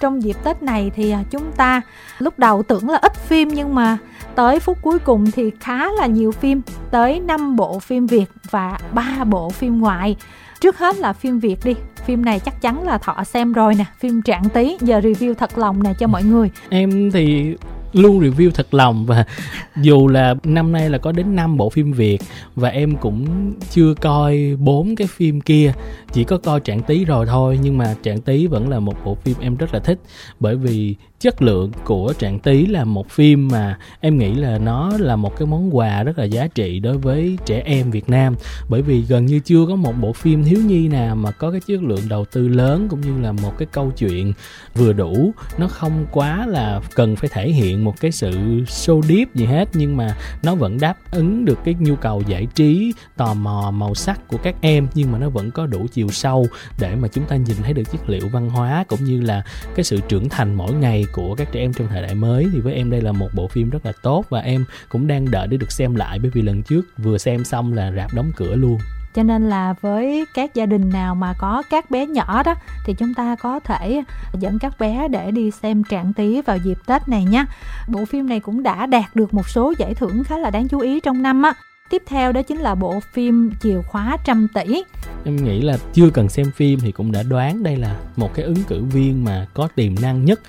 trong dịp Tết này thì à, chúng ta lúc đầu tưởng là ít phim nhưng mà tới phút cuối cùng thì khá là nhiều phim, tới 5 bộ phim Việt và 3 bộ phim ngoại. Trước hết là phim Việt đi, phim này chắc chắn là thọ xem rồi nè, phim Trạng Tí, giờ review thật lòng nè cho mọi người. Em thì luôn review thật lòng và dù là năm nay là có đến 5 bộ phim Việt và em cũng chưa coi bốn cái phim kia, chỉ có coi Trạng Tí rồi thôi, nhưng mà Trạng Tí vẫn là một bộ phim em rất là thích bởi vì chất lượng của Trạng Tí là một phim mà em nghĩ là nó là một cái món quà rất là giá trị đối với trẻ em Việt Nam. Bởi vì gần như chưa có một bộ phim thiếu nhi nào mà có cái chất lượng đầu tư lớn cũng như là một cái câu chuyện vừa đủ. Nó không quá là cần phải thể hiện một cái sự show deep gì hết, nhưng mà nó vẫn đáp ứng được cái nhu cầu giải trí, tò mò màu sắc của các em, nhưng mà nó vẫn có đủ chiều sâu để mà chúng ta nhìn thấy được chất liệu văn hóa cũng như là cái sự trưởng thành mỗi ngày của các trẻ em trong thời đại mới thì với em đây là một bộ phim rất là tốt và em cũng đang đợi để được xem lại bởi vì lần trước vừa xem xong là rạp đóng cửa luôn. Cho nên là với các gia đình nào mà có các bé nhỏ đó thì chúng ta có thể dẫn các bé để đi xem trạng tí vào dịp tết này nhé bộ phim này cũng đã đạt được một số giải thưởng khá là đáng chú ý trong năm á tiếp theo đó chính là bộ phim chìa khóa trăm tỷ. Em nghĩ là chưa cần xem phim thì cũng đã đoán đây là một cái ứng cử viên mà có tiềm năng nhất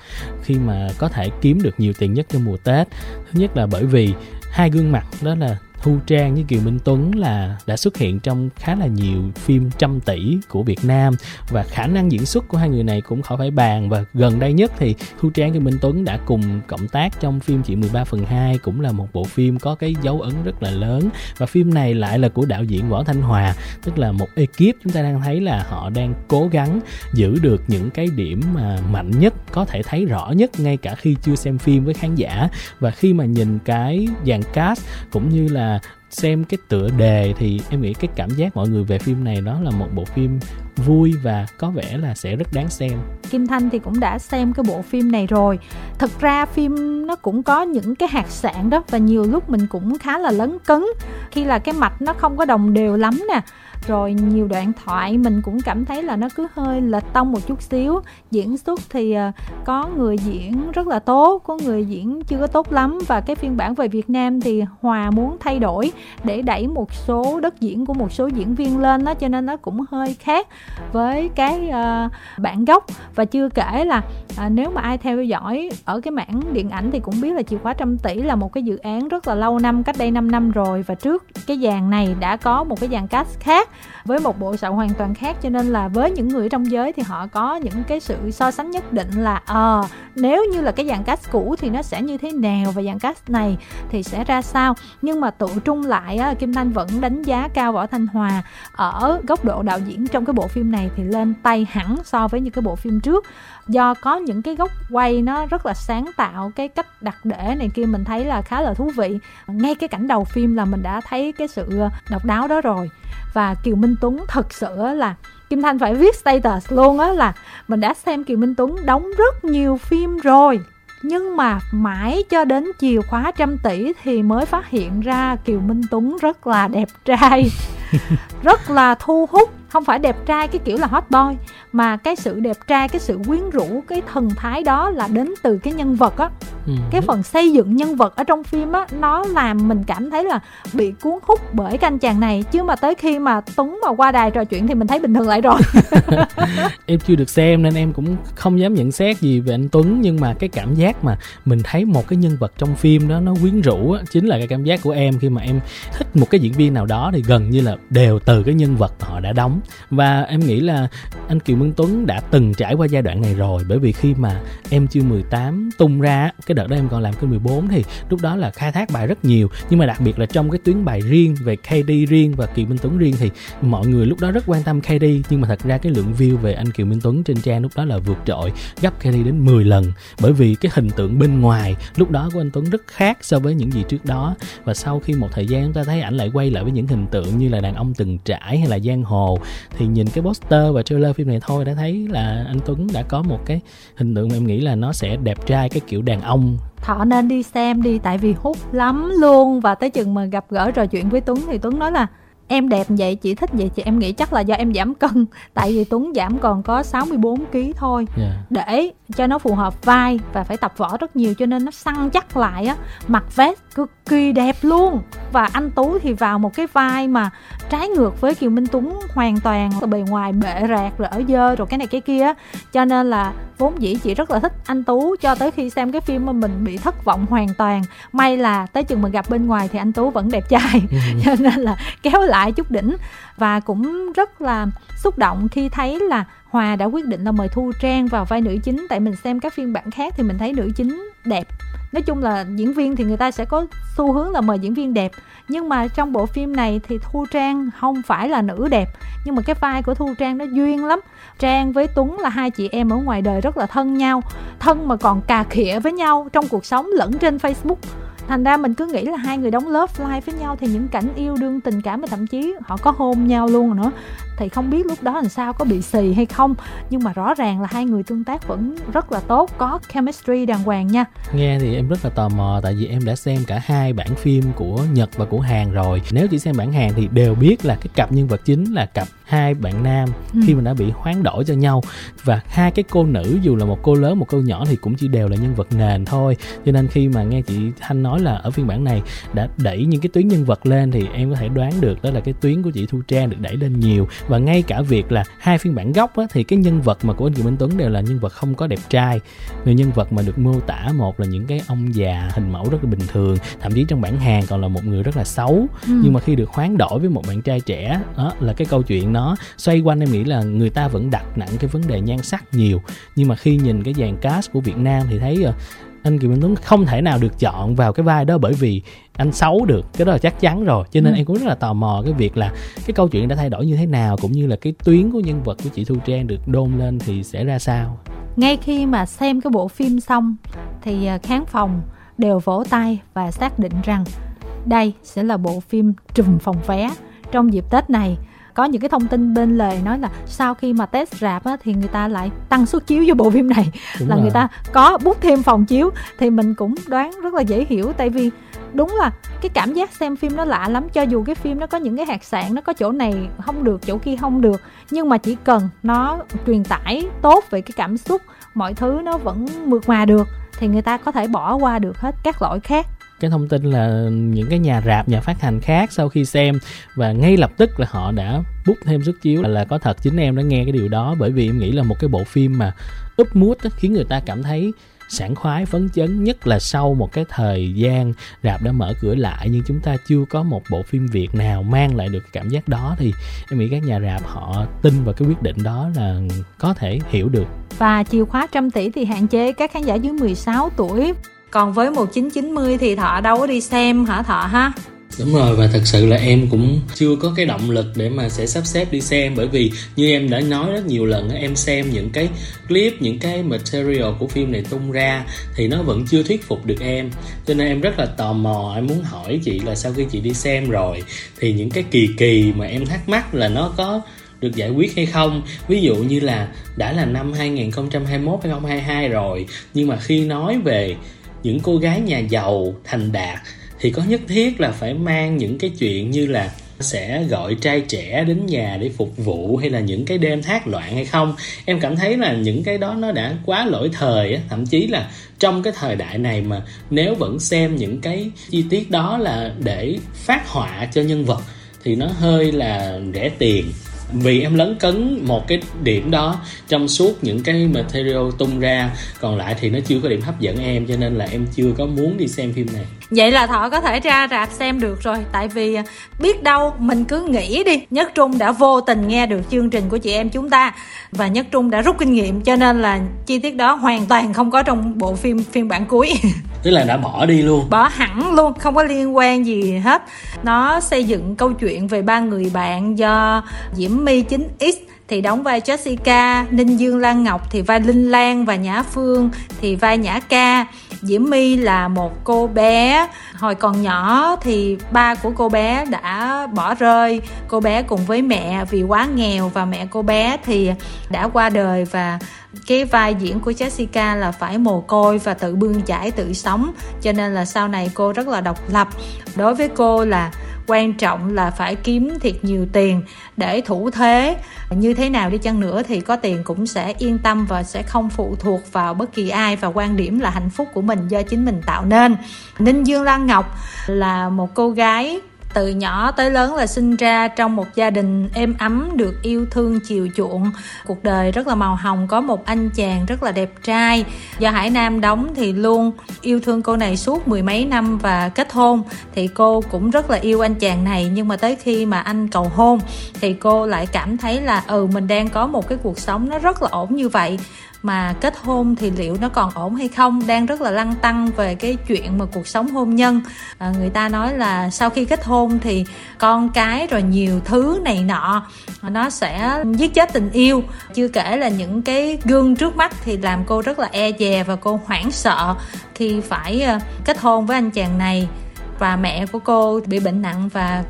khi mà có thể kiếm được nhiều tiền nhất trong mùa tết. Thứ nhất là bởi vì hai gương mặt đó là Thu Trang với Kiều Minh Tuấn là đã xuất hiện trong khá là nhiều phim trăm tỷ của Việt Nam. Và khả năng diễn xuất của hai người này cũng khỏi phải bàn. Và gần đây nhất thì Thu Trang và Minh Tuấn đã cùng cộng tác trong phim Chị 13 phần 2 cũng là một bộ phim có cái dấu ấn rất là lớn. Và phim này lại là của đạo diễn Võ Thanh Hòa, tức là một ekip. Chúng ta đang thấy là họ đang cố gắng giữ được những cái điểm mà mạnh nhất, có thể thấy rõ nhất ngay cả khi chưa xem phim với khán giả. Và khi mà nhìn cái dàn cast cũng như là xem cái tựa đề thì em nghĩ cái cảm giác mọi người về phim này đó là một bộ phim vui và có vẻ là sẽ rất đáng xem. Kim Thanh thì cũng đã xem cái bộ phim này rồi. Thực ra phim nó cũng có những cái hạt sạn đó Và nhiều lúc mình cũng khá là lấn cấn Khi là cái mạch nó không có đồng đều lắm nè. Rồi nhiều đoạn thoại mình cũng cảm thấy là nó cứ hơi lệch tông một chút xíu. Diễn xuất thì ờ, có người diễn rất là tốt, có người diễn chưa có tốt lắm. Và cái phiên bản về Việt Nam thì Hòa muốn thay đổi để đẩy một số đất diễn của một số diễn viên lên đó cho nên nó cũng hơi khác với cái uh, bản gốc. Và chưa kể là uh, nếu mà ai theo dõi ở cái mảng điện ảnh thì cũng biết là chìa khóa trăm tỷ là một cái dự án rất là lâu năm cách đây 5 năm rồi. Và trước cái dàn này đã có một cái dàn cast khác với một bộ sậu hoàn toàn khác. Cho nên là với những người trong giới thì họ có những cái sự so sánh nhất định là ờ à, nếu như là cái dàn cast cũ thì nó sẽ như thế nào và dàn cast này thì sẽ ra sao. Nhưng mà tự trung lại á, Kim Thanh vẫn đánh giá cao Võ Thanh Hòa ở góc độ đạo diễn trong cái bộ phim này thì lên tay hẳn so với những cái bộ phim trước. Do có những cái góc quay nó rất là sáng tạo, cái cách đặt để này kia mình thấy là khá là thú vị. Ngay cái cảnh đầu phim là mình đã thấy cái sự độc đáo đó rồi. Và Kiều Minh Tuấn thật sự là, Kim Thanh phải viết status luôn á là mình đã xem Kiều Minh Tuấn đóng rất nhiều phim rồi. Nhưng mà mãi cho đến chiều khóa trăm tỷ thì mới phát hiện ra Kiều Minh Tuấn rất là đẹp trai. rất là thu hút không phải đẹp trai cái kiểu là hot boy mà cái sự đẹp trai cái sự quyến rũ cái thần thái đó là đến từ cái nhân vật á. Ừ. cái phần xây dựng nhân vật ở trong phim á nó làm mình cảm thấy là bị cuốn hút bởi cái anh chàng này. Chứ mà tới khi mà tuấn mà qua đài trò chuyện thì mình thấy bình thường lại rồi. Em chưa được xem nên em cũng không dám nhận xét gì về anh tuấn nhưng mà cái cảm giác mà mình thấy một cái nhân vật trong phim đó nó quyến rũ á chính là cái cảm giác của em khi mà em thích một cái diễn viên nào đó thì gần như là đều từ cái nhân vật họ đã đóng. Và em nghĩ là anh Kiều Minh Tuấn đã từng trải qua giai đoạn này rồi, bởi vì khi mà em chưa 18 tung ra cái đợt đó em còn làm cái 14 thì lúc đó là khai thác bài rất nhiều. Nhưng mà đặc biệt là trong cái tuyến bài riêng về KD riêng và Kiều Minh Tuấn riêng thì mọi người lúc đó rất quan tâm KD nhưng mà thật ra cái lượng view về anh Kiều Minh Tuấn trên trang lúc đó là vượt trội, gấp KD đến 10 lần. Bởi vì cái hình tượng bên ngoài lúc đó của anh Tuấn rất khác so với những gì trước đó. Và sau khi một thời gian chúng ta thấy ảnh lại quay lại với những hình tượng như là đàn ông từng trải hay là giang hồ. Thì nhìn cái poster và trailer phim này thôi đã thấy là anh Tuấn đã có một cái hình tượng mà em nghĩ là nó sẽ đẹp trai cái kiểu đàn ông. Thọ nên đi xem đi, tại vì hút lắm luôn. Và tới chừng mà gặp gỡ trò chuyện với Tuấn thì Tuấn nói là em đẹp vậy chị thích vậy chị em nghĩ chắc là do em giảm cân. Tại vì tuấn giảm còn có 64 kg thôi. Yeah. để cho nó phù hợp vai và phải tập võ rất nhiều cho nên nó săn chắc lại á. Mặc vest cực kỳ đẹp luôn. Và anh tú thì vào một cái vai mà trái ngược với kiều minh tuấn hoàn toàn. Bề ngoài bệ rạc rồi ở dơ rồi cái này cái kia cho nên là vốn dĩ chị rất là thích anh tú cho tới khi xem cái phim mà mình bị thất vọng hoàn toàn. May là tới chừng mình gặp bên ngoài thì anh tú vẫn đẹp trai. Ừ. cho nên là kéo lại chút đỉnh. Và cũng rất là xúc động khi thấy là Hòa đã quyết định là mời Thu Trang vào vai nữ chính. Tại mình xem các phiên bản khác thì mình thấy nữ chính đẹp. Nói chung là diễn viên thì người ta sẽ có xu hướng là mời diễn viên đẹp. Nhưng mà trong bộ phim này thì thu trang không phải là nữ đẹp. Nhưng mà cái vai của thu trang nó duyên lắm. Trang với tuấn là hai chị em ở ngoài đời rất là thân nhau. Thân mà còn cà khịa với nhau trong cuộc sống lẫn trên facebook thành ra mình cứ nghĩ là hai người đóng love life với nhau thì những cảnh yêu đương tình cảm và thậm chí họ có hôn nhau luôn rồi nữa. Thì không biết lúc đó làm sao, có bị xì hay không. Nhưng mà rõ ràng là hai người tương tác vẫn rất là tốt, có chemistry đàng hoàng nha. Nghe thì em rất là tò mò, tại vì em đã xem cả hai bản phim của nhật và của hàn rồi. Nếu chỉ xem bản hàn thì đều biết là cái cặp nhân vật chính là cặp hai bạn nam ừ. khi mà đã bị hoán đổi cho nhau. Và hai cái cô nữ dù là một cô lớn một cô nhỏ thì cũng chỉ đều là nhân vật nền thôi. Cho nên khi mà nghe chị thanh nói là ở phiên bản này đã đẩy những cái tuyến nhân vật lên thì em có thể đoán được đó là cái tuyến của chị thu trang được đẩy lên nhiều. Và ngay cả việc là hai phiên bản gốc á, thì cái nhân vật mà của anh Kiều Minh Tuấn đều là nhân vật không có đẹp trai. Người nhân vật mà được mô tả một là những cái ông già hình mẫu rất là bình thường thậm chí trong bản hàng còn là một người rất là xấu. Ừ. nhưng mà khi được hoán đổi với một bạn trai trẻ đó là cái câu chuyện nó xoay quanh em nghĩ là người ta vẫn đặt nặng cái vấn đề nhan sắc nhiều. Nhưng mà khi nhìn cái dàn cast của Việt Nam thì thấy ờ, anh Kiều Minh Tuấn không thể nào được chọn vào cái vai đó bởi vì anh xấu được cái đó là chắc chắn rồi. Cho nên ừ. em cũng rất là tò mò cái việc là cái câu chuyện đã thay đổi như thế nào cũng như là cái tuyến của nhân vật của chị Thu Trang được đôn lên thì sẽ ra sao? Ngay khi mà xem cái bộ phim xong thì à, khán phòng đều vỗ tay và xác định rằng đây sẽ là bộ phim trùm phòng vé trong dịp Tết này có những cái thông tin bên lề nói là sau khi mà test rạp á, thì người ta lại tăng suất chiếu cho bộ phim này. Đúng là rồi. người ta có bút thêm phòng chiếu thì mình cũng đoán rất là dễ hiểu. Tại vì đúng là cái cảm giác xem phim nó lạ lắm cho dù cái phim nó có những cái hạt sạn nó có chỗ này không được chỗ kia không được nhưng mà chỉ cần nó truyền tải tốt về cái cảm xúc mọi thứ nó vẫn mượt mà được thì người ta có thể bỏ qua được hết các lỗi khác cái thông tin là những cái nhà rạp nhà phát hành khác sau khi xem và ngay lập tức là họ đã bút thêm xuất chiếu. Là, là có thật chính em đã nghe cái điều đó bởi vì em nghĩ là một cái bộ phim mà úp mút khiến người ta cảm thấy sảng khoái phấn chấn nhất là sau một cái thời gian rạp đã mở cửa lại nhưng chúng ta chưa có một bộ phim việt nào mang lại được cái cảm giác đó. Thì em nghĩ các nhà rạp họ tin vào cái quyết định đó là có thể hiểu được. Và chìa khóa trăm tỷ thì hạn chế. Các khán giả dưới 16 tuổi còn với 1990 thì thọ đâu có đi xem hả thọ ha? Đúng rồi, và thật sự là em cũng chưa có cái động lực để mà sẽ sắp xếp đi xem, bởi vì như em đã nói rất nhiều lần em xem những cái clip, những cái material của phim này tung ra thì nó vẫn chưa thuyết phục được em. Cho nên em rất là tò mò, em muốn hỏi chị là sau khi chị đi xem rồi thì những cái kỳ kỳ mà em thắc mắc là nó có được giải quyết hay không? Ví dụ như là đã là năm 2021 2022 rồi, nhưng mà khi nói về những cô gái nhà giàu, thành đạt thì có nhất thiết là phải mang những cái chuyện như là sẽ gọi trai trẻ đến nhà để phục vụ hay là những cái đêm thác loạn hay không. Em cảm thấy là những cái đó nó đã quá lỗi thời á, thậm chí là trong cái thời đại này mà nếu vẫn xem những cái chi tiết đó là để phát họa cho nhân vật thì nó hơi là rẻ tiền vì em lấn cấn một cái điểm đó trong suốt những cái material tung ra, còn lại thì nó chưa có điểm hấp dẫn em, cho nên là em chưa có muốn đi xem phim này. Vậy là thọ có thể ra rạp xem được rồi, tại vì à, biết đâu mình cứ nghĩ đi, nhất trung đã vô tình nghe được chương trình của chị em chúng ta và nhất trung đã rút kinh nghiệm, cho nên là chi tiết đó hoàn toàn không có trong bộ phim, phiên bản cuối. tức là đã bỏ đi luôn bỏ hẳn luôn không có liên quan gì hết nó xây dựng câu chuyện về ba người bạn do diễm my 9x thì đóng vai Jessica, Ninh Dương Lan Ngọc thì vai Linh Lan và Nhã Phương thì vai Nhã Ca. Diễm My là một cô bé. Hồi còn nhỏ thì ba của cô bé đã bỏ rơi. Cô bé cùng với mẹ vì quá nghèo và mẹ cô bé thì đã qua đời và cái vai diễn của Jessica là phải mồ côi và tự bươn chải tự sống. Cho nên là sau này cô rất là độc lập. Đối với cô là quan trọng là phải kiếm thiệt nhiều tiền để thủ thế. Như thế nào đi chăng nữa thì có tiền cũng sẽ yên tâm và sẽ không phụ thuộc vào bất kỳ ai và quan điểm là hạnh phúc của mình do chính mình tạo nên. Ninh dương lan ngọc là một cô gái từ nhỏ tới lớn là sinh ra trong một gia đình êm ấm, được yêu thương, chiều chuộng. Cuộc đời rất là màu hồng, có một anh chàng rất là đẹp trai. Do hải nam đóng thì luôn yêu thương cô này suốt mười mấy năm và kết hôn. Thì cô cũng rất là yêu anh chàng này, nhưng mà tới khi mà anh cầu hôn thì cô lại cảm thấy là ừ mình đang có một cái cuộc sống nó rất là ổn như vậy mà kết hôn thì liệu nó còn ổn hay không? Đang rất là lăn tăng về cái chuyện mà cuộc sống hôn nhân. À, người ta nói là sau khi kết hôn thì con cái rồi nhiều thứ này nọ nó sẽ giết chết tình yêu. Chưa kể là những cái gương trước mắt thì làm cô rất là e dè và cô hoảng sợ khi phải à, kết hôn với anh chàng này và mẹ của cô bị bệnh nặng và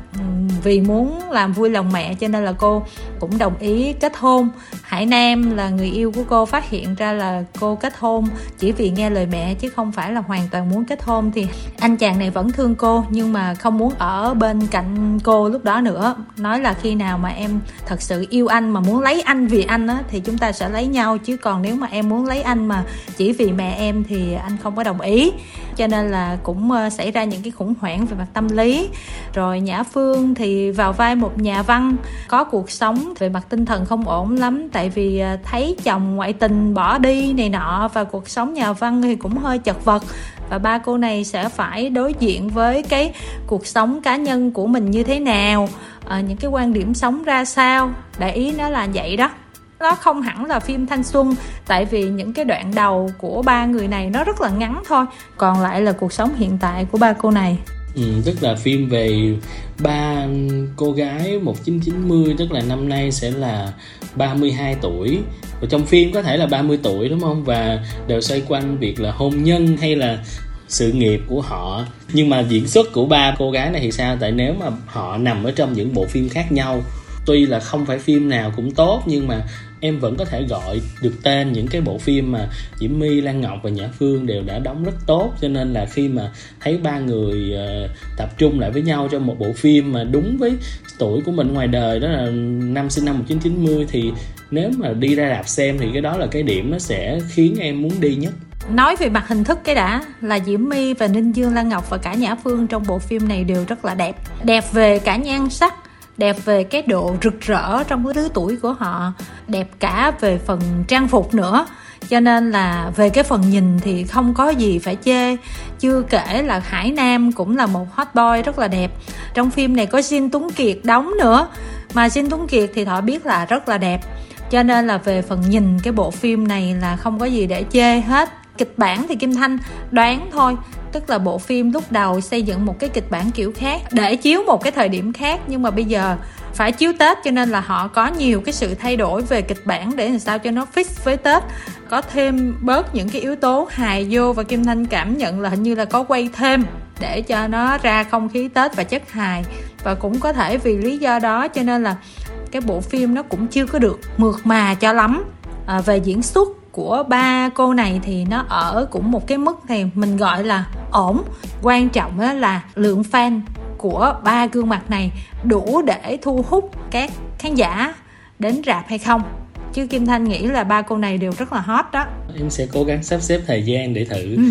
vì muốn làm vui lòng mẹ cho nên là cô cũng đồng ý kết hôn. Hải nam là người yêu của cô phát hiện ra là cô kết hôn chỉ vì nghe lời mẹ chứ không phải là hoàn toàn muốn kết hôn. Thì anh chàng này vẫn thương cô nhưng mà không muốn ở bên cạnh cô lúc đó nữa. Nói là khi nào mà em thật sự yêu anh mà muốn lấy anh vì anh á, thì chúng ta sẽ lấy nhau. Chứ còn nếu mà em muốn lấy anh mà chỉ vì mẹ em thì anh không có đồng ý. Cho nên là cũng ờ, xảy ra những cái khủng hoảng về mặt tâm lý. Rồi nhã phương thì vào vai một nhà văn có cuộc sống về mặt tinh thần không ổn lắm tại vì à, thấy chồng ngoại tình bỏ đi này nọ và cuộc sống nhà văn thì cũng hơi chật vật. Và ba cô này sẽ phải đối diện với cái cuộc sống cá nhân của mình như thế nào à, những cái quan điểm sống ra sao. Để ý nó là vậy đó nó không hẳn là phim thanh xuân tại vì những cái đoạn đầu của ba người này nó rất là ngắn thôi còn lại là cuộc sống hiện tại của ba cô này. Ừ, tức là phim về ba cô gái 1990 tức là năm nay sẽ là 32 tuổi. Và trong phim có thể là 30 tuổi đúng không? Và đều xoay quanh việc là hôn nhân hay là sự nghiệp của họ. Nhưng mà diễn xuất của ba cô gái này thì sao? Tại nếu mà họ nằm ở trong những bộ phim khác nhau tuy là không phải phim nào cũng tốt nhưng mà em vẫn có thể gọi được tên những cái bộ phim mà Diễm My, Lan Ngọc và Nhã Phương đều đã đóng rất tốt. Cho nên là khi mà thấy ba người uh, tập trung lại với nhau trong một bộ phim mà đúng với tuổi của mình ngoài đời đó là năm sinh năm 1990 thì nếu mà đi ra đạp xem thì cái đó là cái điểm nó sẽ khiến em muốn đi nhất. Nói về mặt hình thức cái đã là diễm my và ninh dương lan ngọc và cả nhã phương trong bộ phim này đều rất là đẹp. Đẹp về cả nhan sắc đẹp về cái độ rực rỡ trong cái lứa tuổi của họ, đẹp cả về phần trang phục nữa. Cho nên là về cái phần nhìn thì không có gì phải chê. Chưa kể là hải nam cũng là một hot boy rất là đẹp. Trong phim này có xin Tuấn Kiệt đóng nữa. Mà xin Tuấn Kiệt thì thọ biết là rất là đẹp. Cho nên là về phần nhìn, cái bộ phim này là không có gì để chê hết. Kịch bản thì kim thanh đoán thôi tức là bộ phim lúc đầu xây dựng một cái kịch bản kiểu khác để chiếu một cái thời điểm khác nhưng mà bây giờ phải chiếu tết cho nên là họ có nhiều cái sự thay đổi về kịch bản để làm sao cho nó fix với tết. Có thêm bớt những cái yếu tố hài vô và kim thanh cảm nhận là hình như là có quay thêm để cho nó ra không khí tết và chất hài. Và cũng có thể vì lý do đó cho nên là cái bộ phim nó cũng chưa có được mượt mà cho lắm. À, về diễn xuất của ba cô này thì nó ở cũng một cái mức thì mình gọi là ổn. Quan trọng là lượng fan của ba gương mặt này đủ để thu hút các khán giả đến rạp hay không. Chứ Kim Thanh nghĩ là ba cô này đều rất là hot đó em sẽ cố gắng sắp xếp thời gian để thử ừ.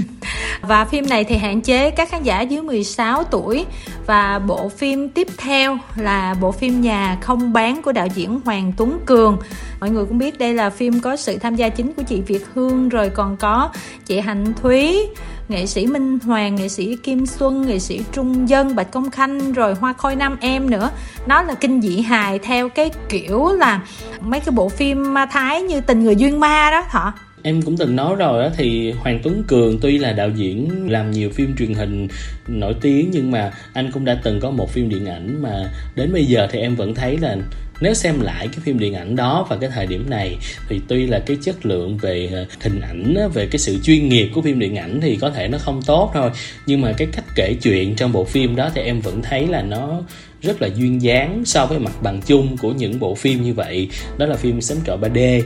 và phim này thì hạn chế các khán giả dưới 16 tuổi và bộ phim tiếp theo là bộ phim nhà không bán của đạo diễn Hoàng Tuấn Cường mọi người cũng biết đây là phim có sự tham gia chính của chị Việt Hương rồi còn có chị Hạnh Thúy nghệ sĩ Minh Hoàng, nghệ sĩ Kim Xuân, nghệ sĩ Trung Dân, Bạch Công Khanh rồi Hoa Khôi Nam Em nữa. Nó là kinh dị hài theo cái kiểu là mấy cái bộ phim Thái như Tình Người Duyên Ma đó hả? Em cũng từng nói rồi đó thì Hoàng Tuấn Cường tuy là đạo diễn làm nhiều phim truyền hình nổi tiếng, nhưng mà anh cũng đã từng có một phim điện ảnh mà đến bây giờ thì em vẫn thấy là nếu xem lại cái phim điện ảnh đó và cái thời điểm này thì tuy là cái chất lượng về ờ, hình ảnh về cái sự chuyên nghiệp của phim điện ảnh thì có thể nó không tốt thôi, nhưng mà cái cách kể chuyện trong bộ phim đó thì em vẫn thấy là nó rất là duyên dáng so với mặt bằng chung của những bộ phim như vậy. Đó là phim sấm trọ 3D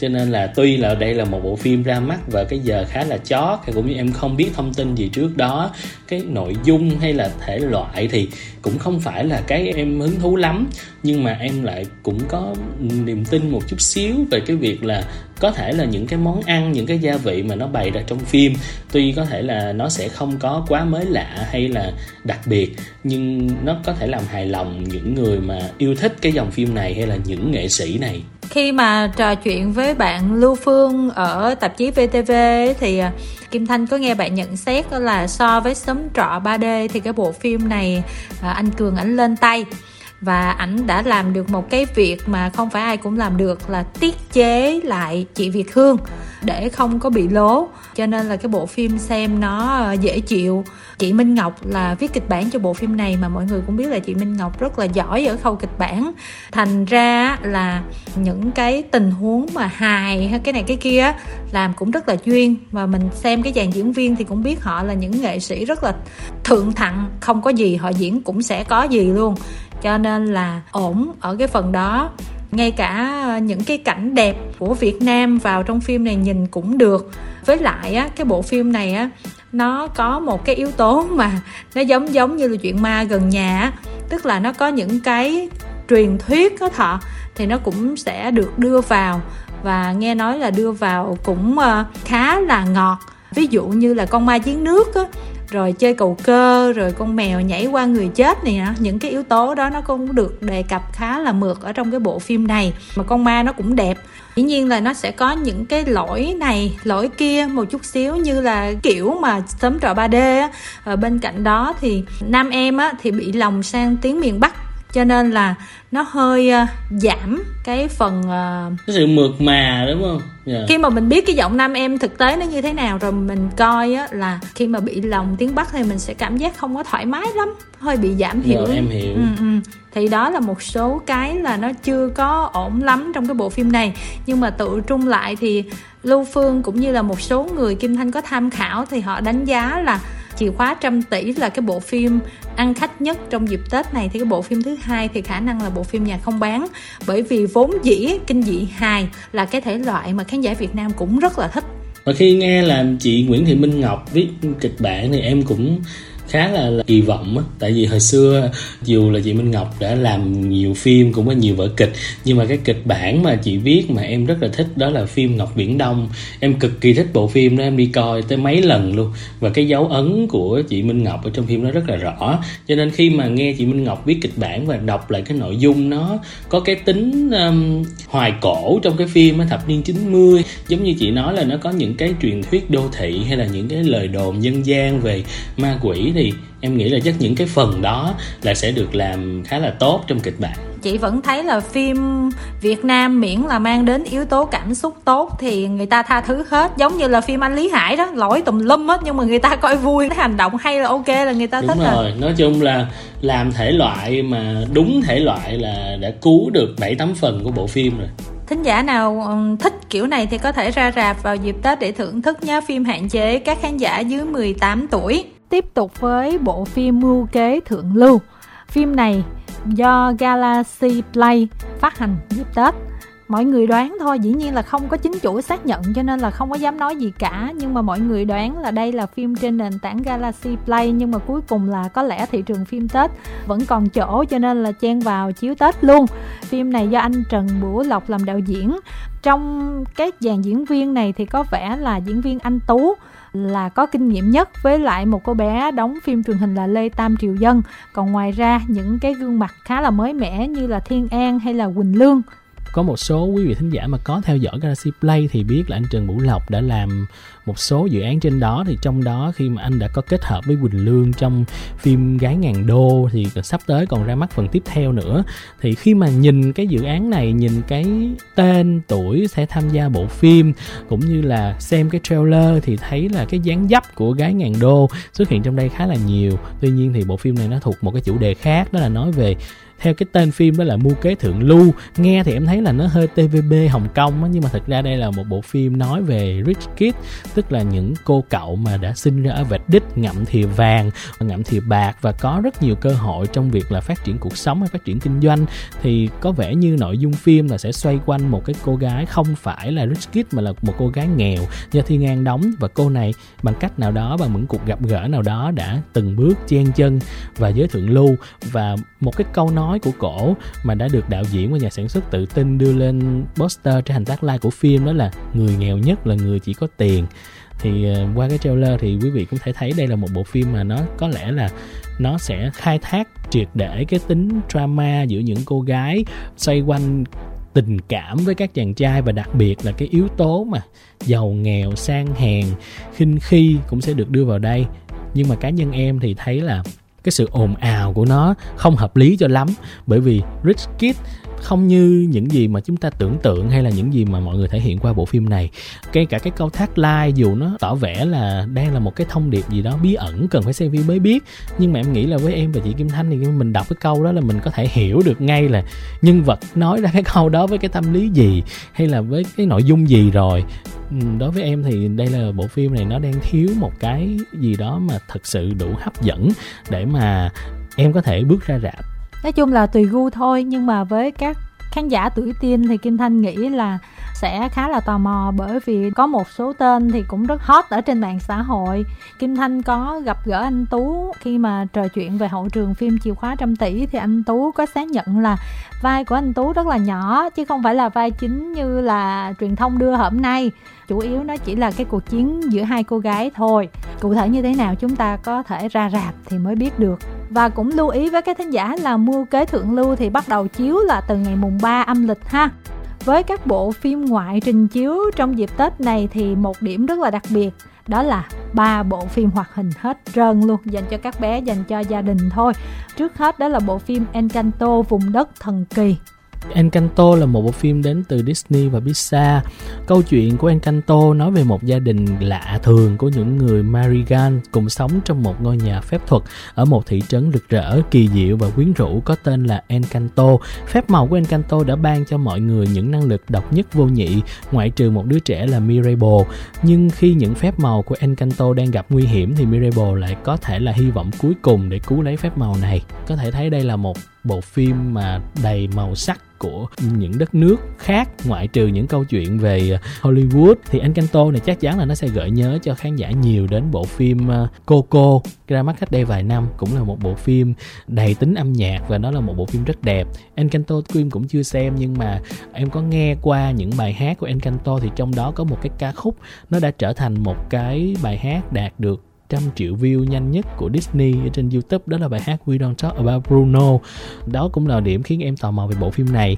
cho nên là tuy là đây là một bộ phim ra mắt và cái giờ khá là chót, thì cũng như em không biết thông tin gì trước đó, cái nội dung hay là thể loại thì cũng không phải là cái em hứng thú lắm nhưng mà em lại cũng có niềm tin một chút xíu về cái việc là có thể là những cái món ăn những cái gia vị mà nó bày ra trong phim tuy có thể là nó sẽ không có quá mới lạ hay là đặc biệt nhưng nó có thể làm hài lòng những người mà yêu thích cái dòng phim này hay là những nghệ sĩ này. Khi mà trò chuyện với bạn Lưu Phương ở tạp chí VTV thì à, Kim Thanh có nghe bạn nhận xét là so với sấm trọ 3D thì cái bộ phim này à, anh Cường ảnh lên tay. Và ảnh đã làm được một cái việc mà không phải ai cũng làm được là tiết chế lại chị Việt Hương để không có bị lố. Cho nên là cái bộ phim xem nó ờ, dễ chịu. Chị Minh Ngọc là viết kịch bản cho bộ phim này mà mọi người cũng biết là chị Minh Ngọc rất là giỏi ở khâu kịch bản. Thành ra là những cái tình huống mà hài hay cái này cái kia làm cũng rất là chuyên và mình xem cái dàn diễn viên thì cũng biết họ là những nghệ sĩ rất là thượng thặng. Không có gì họ diễn cũng sẽ có gì luôn. Cho nên là ổn ở cái phần đó ngay cả ờ, những cái cảnh đẹp của Việt Nam vào trong phim này nhìn cũng được. Với lại á, cái bộ phim này á, nó có một cái yếu tố mà nó giống giống như là chuyện ma gần nhà á. Tức là nó có những cái truyền thuyết có thọ, thì nó cũng sẽ được đưa vào. Và nghe nói là đưa vào cũng ờ, khá là ngọt. Ví dụ như là con ma chiến nước á rồi chơi cầu cơ, rồi con mèo nhảy qua người chết này nè những cái yếu tố đó nó cũng được đề cập khá là mượt ở trong cái bộ phim này. Mà con ma nó cũng đẹp. Dĩ nhiên là nó sẽ có những cái lỗi này, lỗi kia một chút xíu như là kiểu mà sớm trò 3D á. Ở bên cạnh đó thì nam em á thì bị lòng sang tiếng miền Bắc cho nên là nó hơi uh, giảm cái phần uh, cái sự mượt mà đúng không yeah. Dạ. khi mà mình biết cái giọng nam em thực tế nó như thế nào rồi mình coi á là khi mà bị lòng tiếng bắc thì mình sẽ cảm giác không có thoải mái lắm hơi bị giảm hiểu rồi, em hiểu ừ, ừ. thì đó là một số cái là nó chưa có ổn lắm trong cái bộ phim này nhưng mà tự trung lại thì lưu phương cũng như là một số người kim thanh có tham khảo thì họ đánh giá là chìa khóa trăm tỷ là cái bộ phim ăn khách nhất trong dịp Tết này. Thì cái bộ phim thứ hai thì khả năng là bộ phim nhà không bán. Bởi vì vốn dĩ kinh dị hài là cái thể loại mà khán giả Việt Nam cũng rất là thích. Và khi nghe là chị Nguyễn Thị Minh Ngọc viết kịch bản thì em cũng khá là, là kỳ vọng á. Tại vì hồi xưa dù là chị Minh Ngọc đã làm nhiều phim cũng có nhiều vở kịch nhưng mà cái kịch bản mà chị viết mà em rất là thích đó là phim Ngọc Biển Đông. Em cực kỳ thích bộ phim đó em đi coi tới mấy lần luôn. Và cái dấu ấn của chị Minh Ngọc ở trong phim nó rất là rõ. Cho nên khi mà nghe chị Minh Ngọc viết kịch bản và đọc lại cái nội dung nó có cái tính um, hoài cổ trong cái phim á thập niên 90 giống như chị nói là nó có những cái truyền thuyết đô thị hay là những cái lời đồn dân gian về ma quỷ thì em nghĩ là chắc những cái phần đó là sẽ được làm khá là tốt trong kịch bản. Chị vẫn thấy là phim Việt Nam miễn là mang đến yếu tố cảm xúc tốt thì người ta tha thứ hết giống như là phim anh Lý Hải đó lỗi tùm lum hết nhưng mà người ta coi vui cái hành động hay là ok là người ta đúng thích rồi. rồi nói chung là làm thể loại mà đúng thể loại là đã cứu được bảy tám phần của bộ phim rồi. Thính giả nào thích kiểu này thì có thể ra rạp vào dịp Tết để thưởng thức nhé phim hạn chế các khán giả dưới 18 tuổi tiếp tục với bộ phim Mưu kế thượng lưu. Phim này do Galaxy Play phát hành dịp Tết. Mọi người đoán thôi, dĩ nhiên là không có chính chủ xác nhận cho nên là không có dám nói gì cả Nhưng mà mọi người đoán là đây là phim trên nền tảng Galaxy Play Nhưng mà cuối cùng là có lẽ thị trường phim Tết vẫn còn chỗ cho nên là chen vào chiếu Tết luôn Phim này do anh Trần Bửu Lộc làm đạo diễn Trong các dàn diễn viên này thì có vẻ là diễn viên anh Tú là có kinh nghiệm nhất với lại một cô bé đóng phim truyền hình là Lê Tam Triều Dân. Còn ngoài ra, những cái gương mặt khá là mới mẻ như là Thiên An hay là Quỳnh Lương. Có một số quý vị thính giả mà có theo dõi Galaxy Play thì biết là anh Trần Vũ Lộc đã làm một số dự án trên đó thì trong đó khi mà anh đã có kết hợp với Quỳnh Lương trong phim Gái ngàn đô thì sắp tới còn ra mắt phần tiếp theo nữa. Thì khi mà nhìn cái dự án này nhìn cái tên tuổi sẽ tham gia bộ phim cũng như là xem cái trailer thì thấy là cái dáng dấp của Gái ngàn đô xuất hiện trong đây khá là nhiều. Tuy nhiên thì bộ phim này nó thuộc một cái chủ đề khác đó là nói về theo cái tên phim đó là Mưu kế thượng lưu. Nghe thì em thấy là nó hơi TVB Hồng Kông á, nhưng mà thật ra đây là một bộ phim nói về rich kid tức là những cô cậu mà đã sinh ra ở vạch đích, ngậm thìa vàng, ngậm thìa bạc và có rất nhiều cơ hội trong việc là phát triển cuộc sống hay phát triển kinh doanh, thì có vẻ như nội dung phim là sẽ xoay quanh một cái cô gái không phải là rich kid mà là một cô gái nghèo do Thiên An đóng. Và cô này bằng cách nào đó, bằng những cuộc gặp gỡ nào đó đã từng bước chen chân và giới thượng lưu. Và một cái câu nói của cổ mà đã được đạo diễn và nhà sản xuất tự tin đưa lên poster trên hành tác live của phim đó là người nghèo nhất là người chỉ có tiền thì ờ, qua cái trailer thì quý vị cũng thể thấy đây là một bộ phim mà nó có lẽ là nó sẽ khai thác triệt để cái tính drama giữa những cô gái xoay quanh tình cảm với các chàng trai và đặc biệt là cái yếu tố mà giàu nghèo, sang hèn, khinh khi cũng sẽ được đưa vào đây. Nhưng mà cá nhân em thì thấy là cái sự ồn ào của nó không hợp lý cho lắm, bởi vì rich kid không như những gì mà chúng ta tưởng tượng hay là những gì mà mọi người thể hiện qua bộ phim này. Ngay cả cái câu thác like dù nó tỏ vẻ là đang là một cái thông điệp gì đó bí ẩn cần phải xem phim mới biết. Nhưng mà em nghĩ là với em và chị Kim Thanh thì mình đọc cái câu đó là mình có thể hiểu được ngay là nhân vật nói ra cái câu đó với cái tâm lý gì hay là với cái nội dung gì rồi. Ừ, đối với em thì đây là bộ phim này nó đang thiếu một cái gì đó mà thật sự đủ hấp dẫn để mà em có thể bước ra rạp nói chung là tùy gu thôi, nhưng mà với các khán giả tuổi teen thì kim thanh nghĩ là sẽ khá là tò mò bởi vì có một số tên thì cũng rất hot ở trên mạng xã hội. Kim thanh có gặp gỡ anh tú. Khi mà trò chuyện về hậu trường phim chìa khóa trăm tỷ thì anh tú có xác nhận là vai của anh tú rất là nhỏ, chứ không phải là vai chính như là truyền thông đưa hôm nay. Chủ yếu nó chỉ là cái cuộc chiến giữa hai cô gái thôi. Cụ thể như thế nào chúng ta có thể ra rạp thì mới biết được. Và cũng lưu ý với các thính giả là mua kế thượng lưu thì bắt đầu chiếu là từ ngày mùng 3 âm lịch ha với các bộ phim ngoại trình chiếu trong dịp Tết này thì một điểm rất là đặc biệt, đó là ba bộ phim hoạt hình hết trơn luôn, dành cho các bé, dành cho gia đình thôi. Trước hết đó là bộ phim Encanto, vùng đất thần kỳ. Encanto là một bộ phim đến từ Disney và Pixar. Câu chuyện của Encanto nói về một gia đình lạ thường của những người Marigan cùng sống trong một ngôi nhà phép thuật ở một thị trấn rực rỡ, kỳ diệu và quyến rũ có tên là Encanto. Phép màu của Encanto đã ban cho mọi người những năng lực độc nhất vô nhị, ngoại trừ một đứa trẻ là Mirabel. Nhưng khi những phép màu của Encanto đang gặp nguy hiểm thì Mirabel lại có thể là hy vọng cuối cùng để cứu lấy phép màu này. Có thể thấy đây là một bộ phim mà đầy màu sắc của những đất nước khác, ngoại trừ những câu chuyện về ờ, Hollywood. Thì Encanto này chắc chắn là nó sẽ gợi nhớ cho khán giả nhiều đến bộ phim ờ, Coco ra mắt cách đây vài năm, cũng là một bộ phim đầy tính âm nhạc và nó là một bộ phim rất đẹp. Encanto Queen cũng chưa xem, nhưng mà em có nghe qua những bài hát của Encanto thì trong đó có một cái ca khúc nó đã trở thành một cái bài hát đạt được 100 triệu view nhanh nhất của Disney ở trên YouTube, đó là bài hát We Don't Talk About Bruno. Đó cũng là điểm khiến em tò mò về bộ phim này.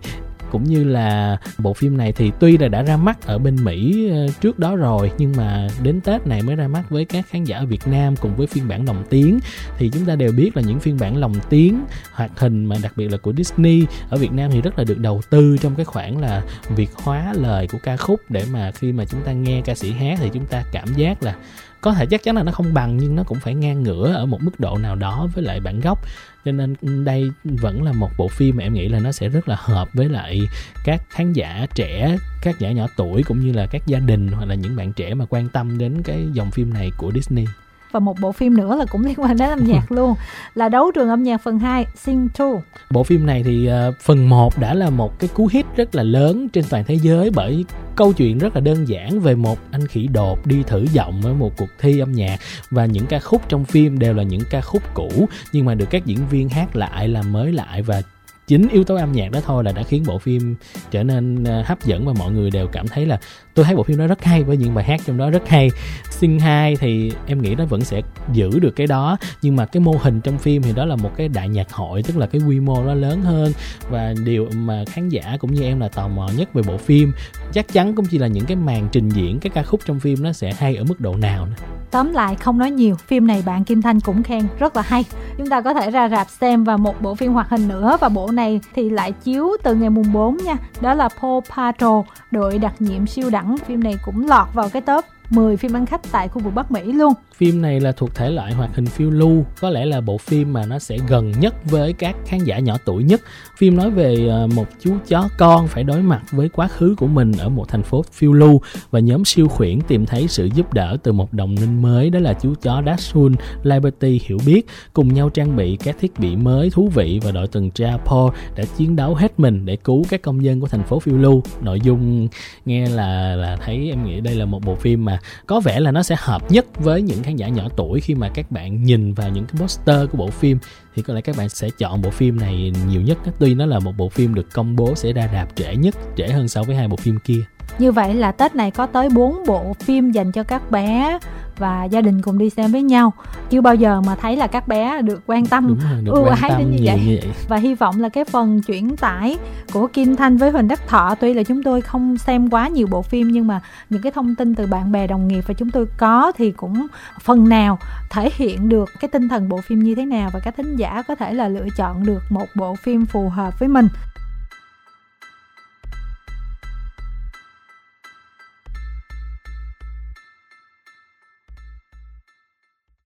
Cũng như là bộ phim này thì tuy là đã ra mắt ở bên Mỹ ờ, trước đó rồi, nhưng mà đến Tết này mới ra mắt với các khán giả ở Việt Nam cùng với phiên bản lồng tiếng. Thì chúng ta đều biết là những phiên bản lồng tiếng hoạt hình mà đặc biệt là của Disney ở Việt Nam thì rất là được đầu tư trong cái khoản là việc hóa lời của ca khúc. Để mà khi mà chúng ta nghe ca sĩ hát thì chúng ta cảm giác là có thể chắc chắn là nó không bằng, nhưng nó cũng phải ngang ngửa ở một mức độ nào đó với lại bản gốc. Cho nên đây vẫn là một bộ phim mà em nghĩ là nó sẽ rất là hợp với lại các khán giả trẻ, các giả nhỏ tuổi, cũng như là các gia đình hoặc là những bạn trẻ mà quan tâm đến cái dòng phim này của Disney và một bộ phim nữa là cũng liên quan đến âm nhạc luôn. Là đấu trường âm nhạc phần 2 Sing 2 bộ phim này thì uh, phần 1 đã là một cái cú hit rất là lớn trên toàn thế giới bởi câu chuyện rất là đơn giản về một anh khỉ đột đi thử giọng ở một cuộc thi âm nhạc. Và những ca khúc trong phim đều là những ca khúc cũ nhưng mà được các diễn viên hát lại làm mới lại và chính yếu tố âm nhạc đó thôi là đã khiến bộ phim trở nên à, hấp dẫn và mọi người đều cảm thấy là tôi thấy bộ phim đó rất hay với những bài hát trong đó rất hay. Sing hai thì em nghĩ nó vẫn sẽ giữ được cái đó, nhưng mà cái mô hình trong phim thì đó là một cái đại nhạc hội, tức là cái quy mô nó lớn hơn. Và điều mà khán giả cũng như em là tò mò nhất về bộ phim chắc chắn cũng chỉ là những cái màn trình diễn, cái ca khúc trong phim nó sẽ hay ở mức độ nào nữa tóm lại, không nói nhiều. Phim này bạn kim thanh cũng khen, rất là hay. Chúng ta có thể ra rạp xem và một bộ phim hoạt hình nữa. Và bộ này thì lại chiếu từ ngày mùng 4 nha. Đó là Paw Patrol, đội đặc nhiệm siêu đẳng. Phim này cũng lọt vào cái top 10 phim ăn khách tại khu vực Bắc Mỹ luôn. Phim này là thuộc thể loại hoạt hình phiêu lưu, có lẽ là bộ phim mà nó sẽ gần nhất với các khán giả nhỏ tuổi nhất. Phim nói về ờ, một chú chó con phải đối mặt với quá khứ của mình ở một thành phố phiêu lưu và nhóm siêu khuyển tìm thấy sự giúp đỡ từ một đồng minh mới đó là chú chó Dashun Liberty hiểu biết cùng nhau trang bị các thiết bị mới thú vị và đội tuần tra Paul đã chiến đấu hết mình để cứu các công dân của thành phố phiêu lưu. Nội dung nghe là là thấy em nghĩ đây là một bộ phim mà có vẻ là nó sẽ hợp nhất với những khán giả nhỏ tuổi khi mà các bạn nhìn vào những cái poster của bộ phim, thì có lẽ các bạn sẽ chọn bộ phim này nhiều nhất. Tuy nó là một bộ phim được công bố sẽ ra rạp trễ nhất, trễ hơn so với hai bộ phim kia. Như vậy là Tết này có tới 4 bộ phim dành cho các bé và gia đình cùng đi xem với nhau. Chưa bao giờ mà thấy là các bé được quan tâm. Rồi, được ưu ái đến như vậy. như vậy. Và hy vọng là cái phần chuyển tải của Kim Thanh với Huỳnh Đắc Thọ tuy là chúng tôi không xem quá nhiều bộ phim nhưng mà những cái thông tin từ bạn bè đồng nghiệp và chúng tôi có thì cũng phần nào thể hiện được cái tinh thần bộ phim như thế nào và các thính giả có thể là lựa chọn được một bộ phim phù hợp với mình